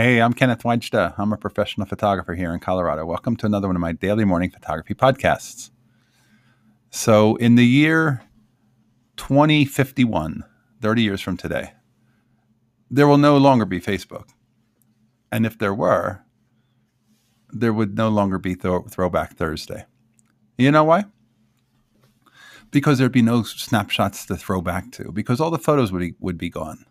Hey, I'm Kenneth Weinstein. I'm a professional photographer here in Colorado. Welcome to another one of my daily morning photography podcasts. So, in the year 2051, 30 years from today, there will no longer be Facebook. And if there were, there would no longer be throw- Throwback Thursday. You know why? Because there'd be no snapshots to throw back to, because all the photos would would be gone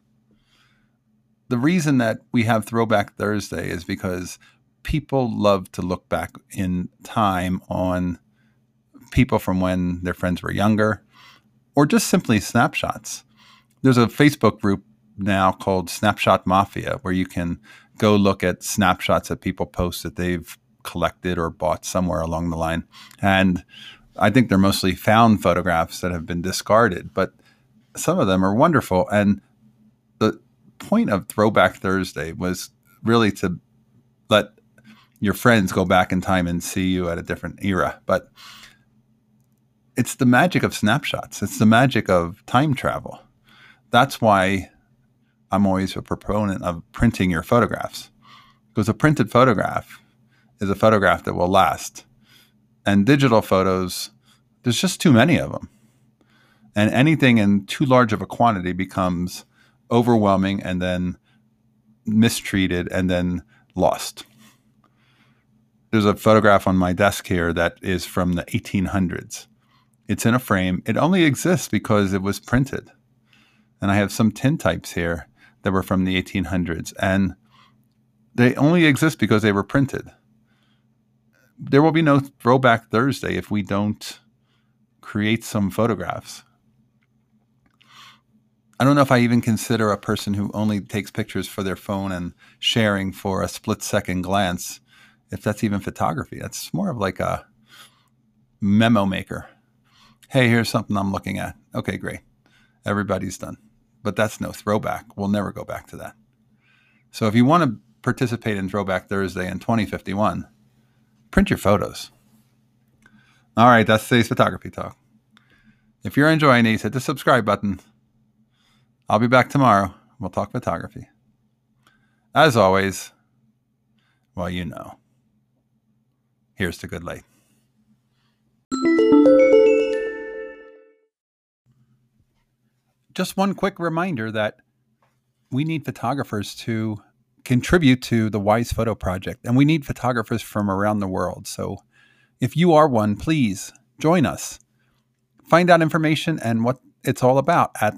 the reason that we have Throwback Thursday is because people love to look back in time on people from when their friends were younger or just simply snapshots. There's a Facebook group now called Snapshot Mafia where you can go look at snapshots that people post that they've collected or bought somewhere along the line. And I think they're mostly found photographs that have been discarded, but some of them are wonderful. And point of Throwback Thursday was really to let your friends go back in time and see you at a different era. But it's the magic of snapshots, it's the magic of time travel. That's why I'm always a proponent of printing your photographs because a printed photograph is a photograph that will last. And digital photos, there's just too many of them. And anything in too large of a quantity becomes overwhelming and then mistreated and then lost. There's a photograph on my desk here that is from the 1800s. It's in a frame. It only exists because it was printed. And I have some tintypes here that were from the 1800s. And they only exist because they were printed. There will be no Throwback Thursday if we don't create some photographs. I don't know if I even consider a person who only takes pictures for their phone and sharing for a split second glance, if that's even photography. That's more of like a memo maker. Hey, here's something I'm looking at. Okay, great. Everybody's done. But that's no throwback. We'll never go back to that. So if you want to participate in Throwback Thursday in 2051, print your photos. All right, that's today's photography talk. If you're enjoying these, hit the subscribe button I'll be back tomorrow. We'll talk photography. As always, well, you know, here's to good light. Just one quick reminder that we need photographers to contribute to the Wise Photo Project, and we need photographers from around the world. So if you are one, please join us. Find out information and what it's all about at